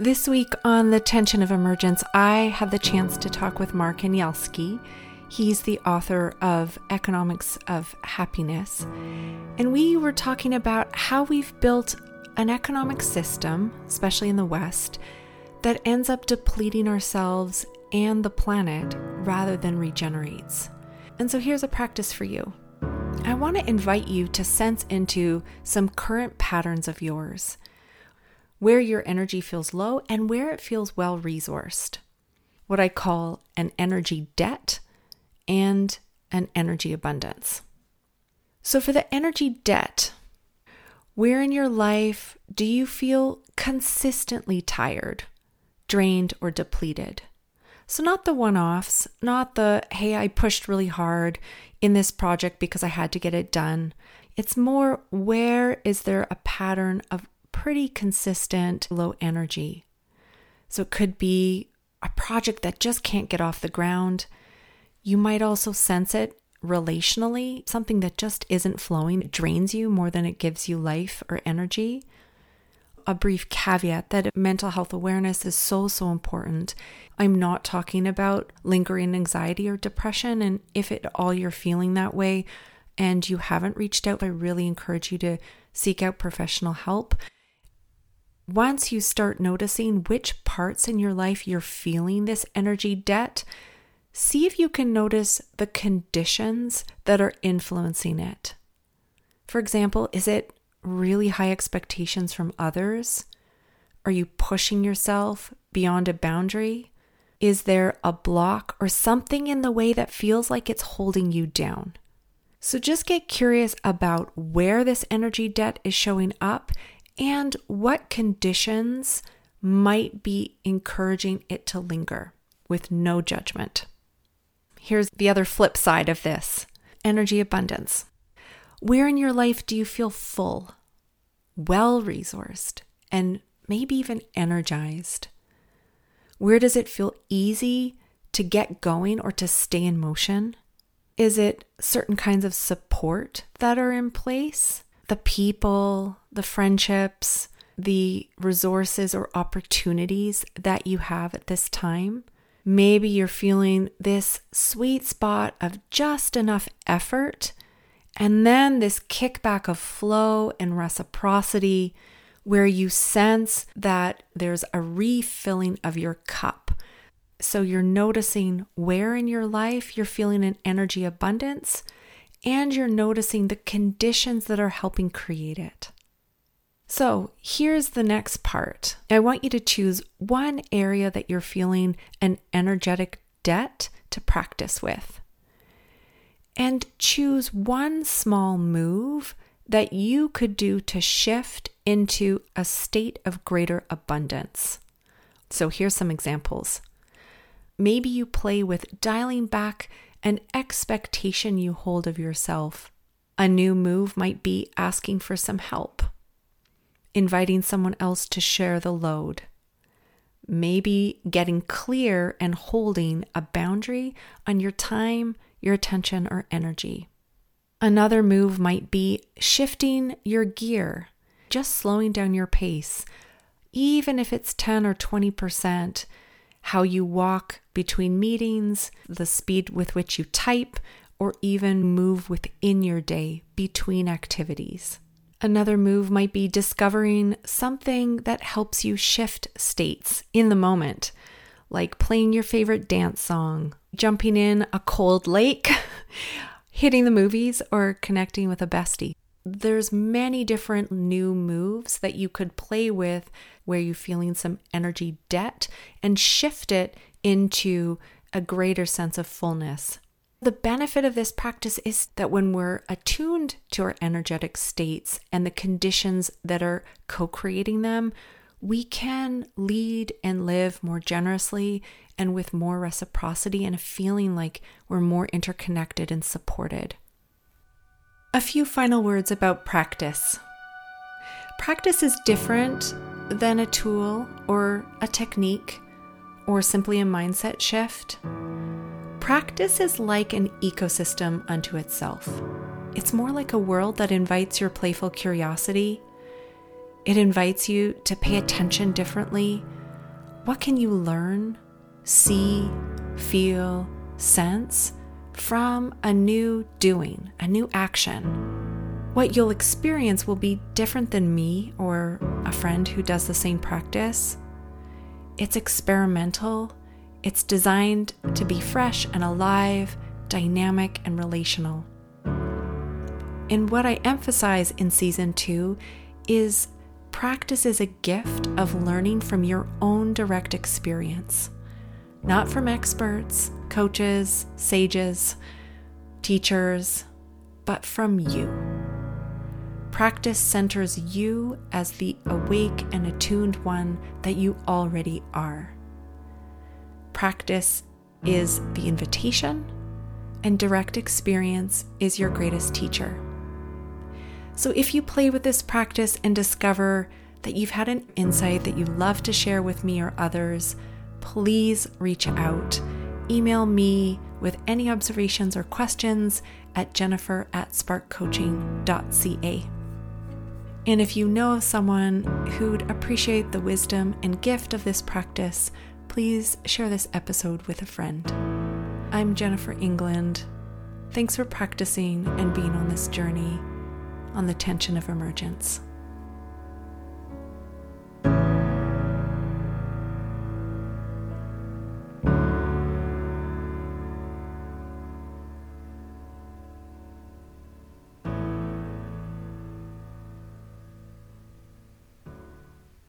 This week on The Tension of Emergence, I had the chance to talk with Mark Anielski. He's the author of Economics of Happiness. And we were talking about how we've built an economic system, especially in the West, that ends up depleting ourselves and the planet rather than regenerates. And so here's a practice for you. I want to invite you to sense into some current patterns of yours where your energy feels low and where it feels well resourced. What I call an energy debt and an energy abundance. So, for the energy debt, where in your life do you feel consistently tired, drained, or depleted? So, not the one offs, not the, hey, I pushed really hard in this project because I had to get it done. It's more, where is there a pattern of pretty consistent low energy. So it could be a project that just can't get off the ground. You might also sense it relationally, something that just isn't flowing, it drains you more than it gives you life or energy. A brief caveat that mental health awareness is so, so important. I'm not talking about lingering anxiety or depression. And if at all you're feeling that way and you haven't reached out, I really encourage you to seek out professional help once you start noticing which parts in your life you're feeling this energy debt, see if you can notice the conditions that are influencing it. For example, is it really high expectations from others? Are you pushing yourself beyond a boundary? Is there a block or something in the way that feels like it's holding you down? So just get curious about where this energy debt is showing up and what conditions might be encouraging it to linger with no judgment. Here's the other flip side of this energy abundance. Where in your life do you feel full, well resourced, and maybe even energized? Where does it feel easy to get going or to stay in motion? Is it certain kinds of support that are in place? The people, the friendships, the resources or opportunities that you have at this time. Maybe you're feeling this sweet spot of just enough effort, and then this kickback of flow and reciprocity where you sense that there's a refilling of your cup. So you're noticing where in your life you're feeling an energy abundance and you're noticing the conditions that are helping create it. So, here's the next part. I want you to choose one area that you're feeling an energetic debt to practice with. And choose one small move that you could do to shift into a state of greater abundance. So, here's some examples. Maybe you play with dialing back an expectation you hold of yourself. A new move might be asking for some help, inviting someone else to share the load, maybe getting clear and holding a boundary on your time, your attention, or energy. Another move might be shifting your gear, just slowing down your pace, even if it's 10 or 20% how you walk between meetings, the speed with which you type, or even move within your day between activities. Another move might be discovering something that helps you shift states in the moment, like playing your favorite dance song, jumping in a cold lake, hitting the movies, or connecting with a bestie. There's many different new moves that you could play with where you're feeling some energy debt and shift it into a greater sense of fullness. The benefit of this practice is that when we're attuned to our energetic states and the conditions that are co creating them, we can lead and live more generously and with more reciprocity and a feeling like we're more interconnected and supported. A few final words about practice. Practice is different than a tool or a technique or simply a mindset shift. Practice is like an ecosystem unto itself. It's more like a world that invites your playful curiosity. It invites you to pay attention differently, what can you learn, see, feel, sense from a new doing, a new action? What you'll experience will be different than me or a friend who does the same practice. It's experimental, it's designed to be fresh and alive, dynamic and relational. And what I emphasize in season two is practice is a gift of learning from your own direct experience, not from experts, coaches, sages, teachers, but from you. Practice centers you as the awake and attuned one that you already are. Practice is the invitation, and direct experience is your greatest teacher. So if you play with this practice and discover that you've had an insight that you love to share with me or others, please reach out. Email me with any observations or questions at jennifer at sparkcoaching.ca. And if you know of someone who'd appreciate the wisdom and gift of this practice, please share this episode with a friend. I'm Jennifer England. Thanks for practicing and being on this journey on the tension of emergence.